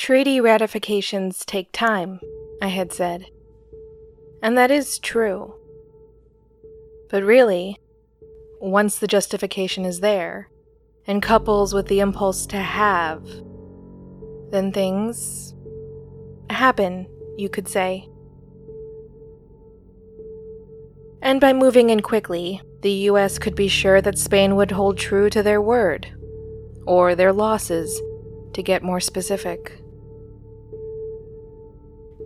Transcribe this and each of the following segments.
Treaty ratifications take time, I had said. And that is true. But really, once the justification is there, and couples with the impulse to have, then things happen, you could say. And by moving in quickly, the US could be sure that Spain would hold true to their word, or their losses, to get more specific.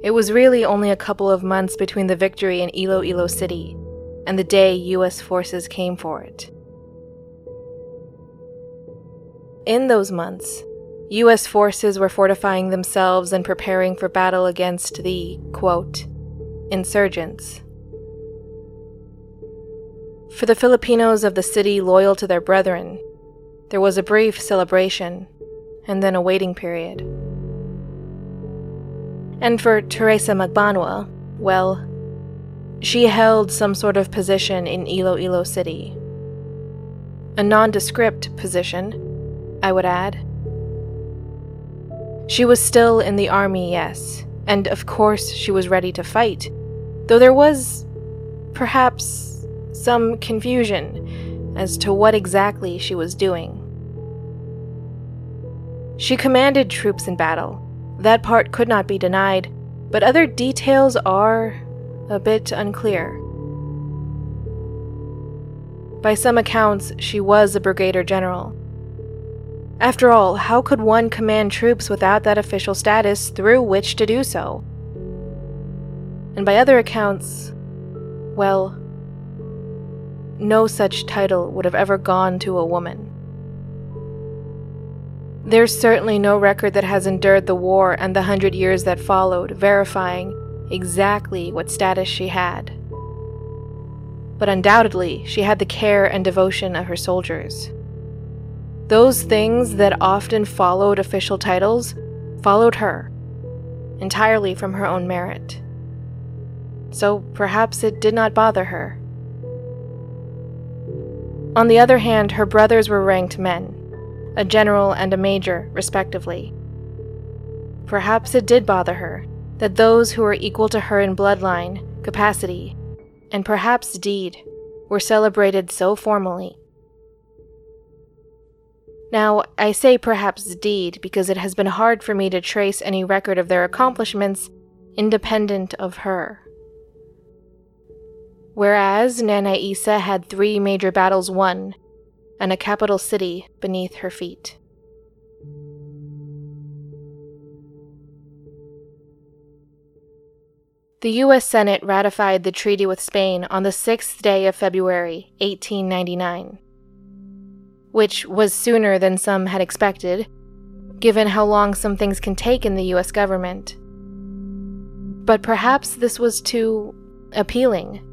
It was really only a couple of months between the victory in Iloilo City and the day US forces came for it. In those months, US forces were fortifying themselves and preparing for battle against the, quote, insurgents. For the Filipinos of the city loyal to their brethren, there was a brief celebration and then a waiting period. And for Teresa Magbanua, well, she held some sort of position in Iloilo City. A nondescript position, I would add. She was still in the army, yes, and of course she was ready to fight, though there was, perhaps, some confusion as to what exactly she was doing. She commanded troops in battle. That part could not be denied, but other details are a bit unclear. By some accounts, she was a brigadier general, after all, how could one command troops without that official status through which to do so? And by other accounts, well, no such title would have ever gone to a woman. There's certainly no record that has endured the war and the hundred years that followed, verifying exactly what status she had. But undoubtedly, she had the care and devotion of her soldiers. Those things that often followed official titles followed her, entirely from her own merit. So perhaps it did not bother her. On the other hand, her brothers were ranked men, a general and a major, respectively. Perhaps it did bother her that those who were equal to her in bloodline, capacity, and perhaps deed were celebrated so formally now, I say perhaps deed because it has been hard for me to trace any record of their accomplishments independent of her. Whereas Nana Isa had three major battles won and a capital city beneath her feet. The U.S. Senate ratified the treaty with Spain on the sixth day of February, 1899 which was sooner than some had expected, given how long some things can take in the US government. But perhaps this was too appealing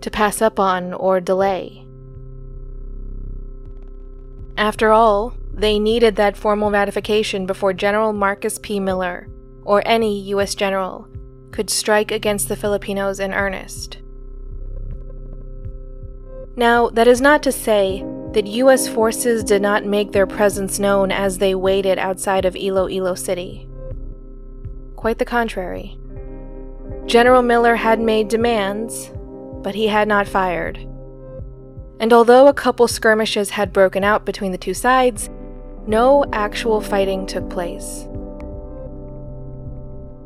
to pass up on or delay. After all, they needed that formal ratification before General Marcus P. Miller, or any U.S. general, could strike against the Filipinos in earnest. Now, that is not to say that U.S. forces did not make their presence known as they waited outside of Iloilo City. Quite the contrary. General Miller had made demands, but he had not fired. And although a couple skirmishes had broken out between the two sides, no actual fighting took place.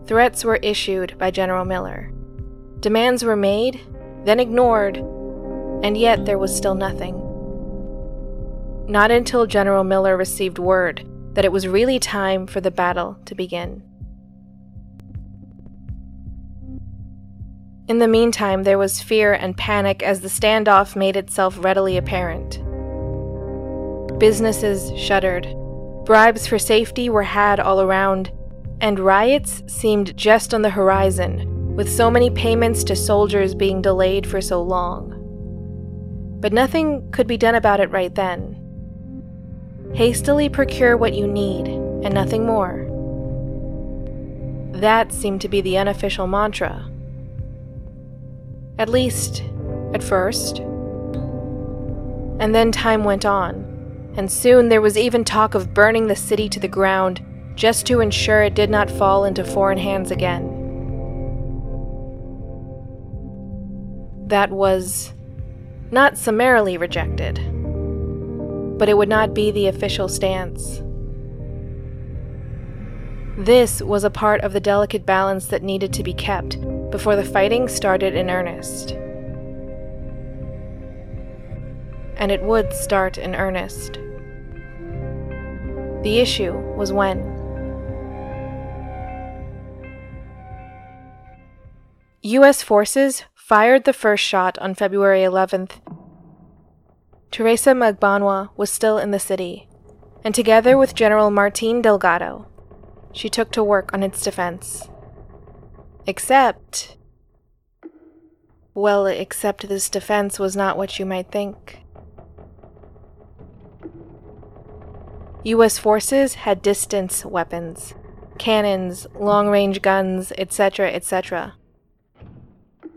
Threats were issued by General Miller. Demands were made, then ignored, and yet there was still nothing. Not until General Miller received word that it was really time for the battle to begin. In the meantime, there was fear and panic as the standoff made itself readily apparent. Businesses shuttered, bribes for safety were had all around, and riots seemed just on the horizon, with so many payments to soldiers being delayed for so long. But nothing could be done about it right then. Hastily procure what you need, and nothing more. That seemed to be the unofficial mantra. At least, at first. And then time went on, and soon there was even talk of burning the city to the ground just to ensure it did not fall into foreign hands again. That was not summarily rejected, but it would not be the official stance. This was a part of the delicate balance that needed to be kept before the fighting started in earnest. And it would start in earnest. The issue was when. U.S. forces fired the first shot on February 11th. Teresa Magbanua was still in the city, and together with General Martin Delgado, she took to work on its defense. Except. Well, except this defense was not what you might think. US forces had distance weapons, cannons, long range guns, etc., etc.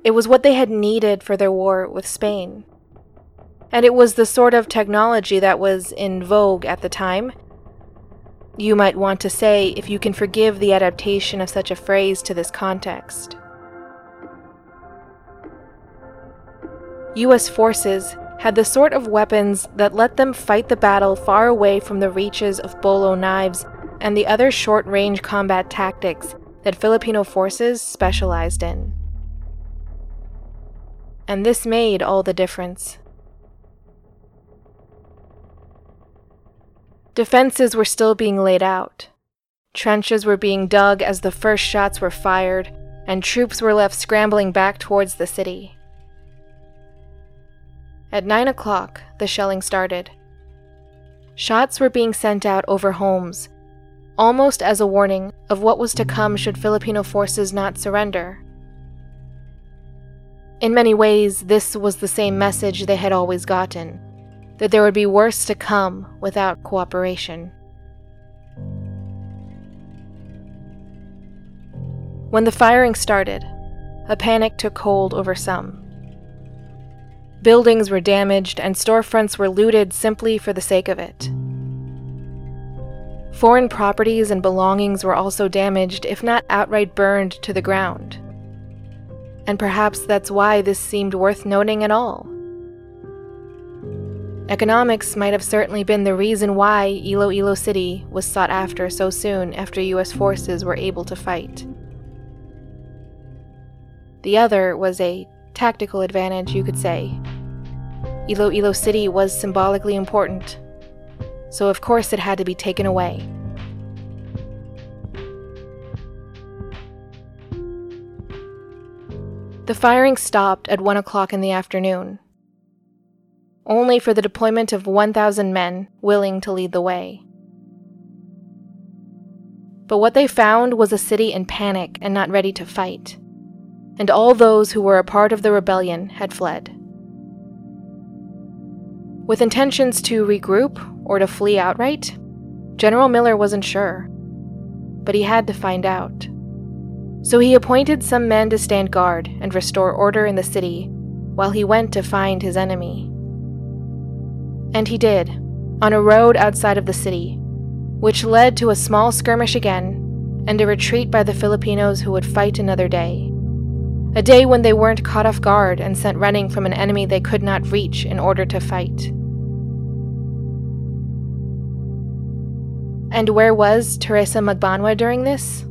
It was what they had needed for their war with Spain. And it was the sort of technology that was in vogue at the time. You might want to say if you can forgive the adaptation of such a phrase to this context. US forces had the sort of weapons that let them fight the battle far away from the reaches of bolo knives and the other short range combat tactics that Filipino forces specialized in. And this made all the difference. Defenses were still being laid out. Trenches were being dug as the first shots were fired, and troops were left scrambling back towards the city. At 9 o'clock, the shelling started. Shots were being sent out over homes, almost as a warning of what was to come should Filipino forces not surrender. In many ways, this was the same message they had always gotten that there would be worse to come without cooperation. When the firing started, a panic took hold over some. Buildings were damaged and storefronts were looted simply for the sake of it. Foreign properties and belongings were also damaged, if not outright burned to the ground. And perhaps that's why this seemed worth noting at all. Economics might have certainly been the reason why Iloilo City was sought after so soon after US forces were able to fight. The other was a tactical advantage, you could say. Iloilo City was symbolically important, so of course it had to be taken away. The firing stopped at 1 o'clock in the afternoon, only for the deployment of 1,000 men willing to lead the way. But what they found was a city in panic and not ready to fight and all those who were a part of the rebellion had fled. With intentions to regroup or to flee outright, General Miller wasn't sure. But he had to find out. So he appointed some men to stand guard and restore order in the city while he went to find his enemy. And he did, on a road outside of the city, which led to a small skirmish again and a retreat by the Filipinos who would fight another day. A day when they weren't caught off guard and sent running from an enemy they could not reach in order to fight. And where was Teresa Magbanua during this?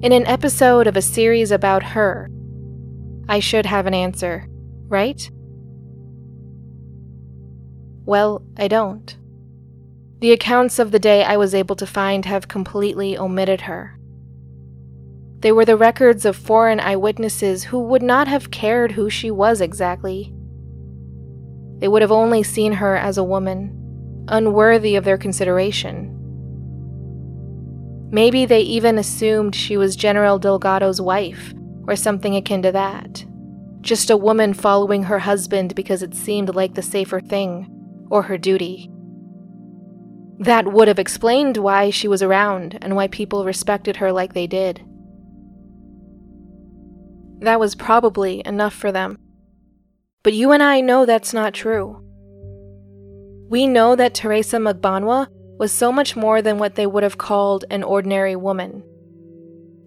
In an episode of a series about her. I should have an answer, right? Well, I don't. The accounts of the day I was able to find have completely omitted her. They were the records of foreign eyewitnesses who would not have cared who she was exactly. They would have only seen her as a woman, unworthy of their consideration. Maybe they even assumed she was General Delgado's wife, or something akin to that. Just a woman following her husband because it seemed like the safer thing, or her duty. That would have explained why she was around and why people respected her like they did. That was probably enough for them. But you and I know that's not true. We know that Teresa Magbanua was so much more than what they would have called an ordinary woman.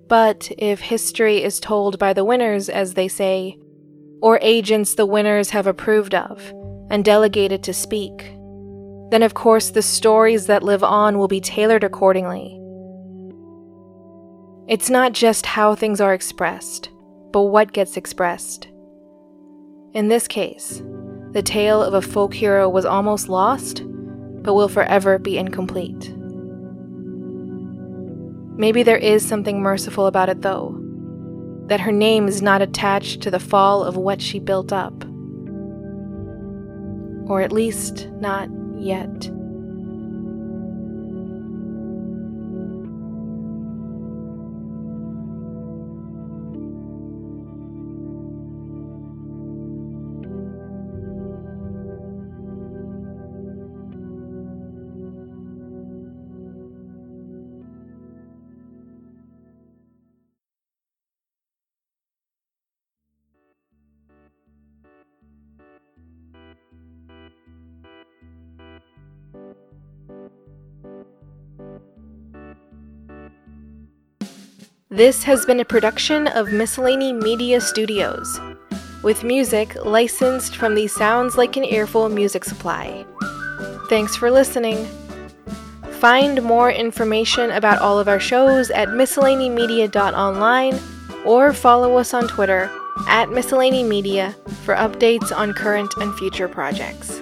But if history is told by the winners, as they say, or agents the winners have approved of and delegated to speak, then of course the stories that live on will be tailored accordingly. It's not just how things are expressed, but what gets expressed. In this case, the tale of a folk hero was almost lost, but will forever be incomplete. Maybe there is something merciful about it, though, that her name is not attached to the fall of what she built up. Or at least, not yet. This has been a production of Miscellany Media Studios, with music licensed from the Sounds Like an Earful music supply. Thanks for listening. Find more information about all of our shows at miscellanymedia.online or follow us on Twitter at miscellanymedia for updates on current and future projects.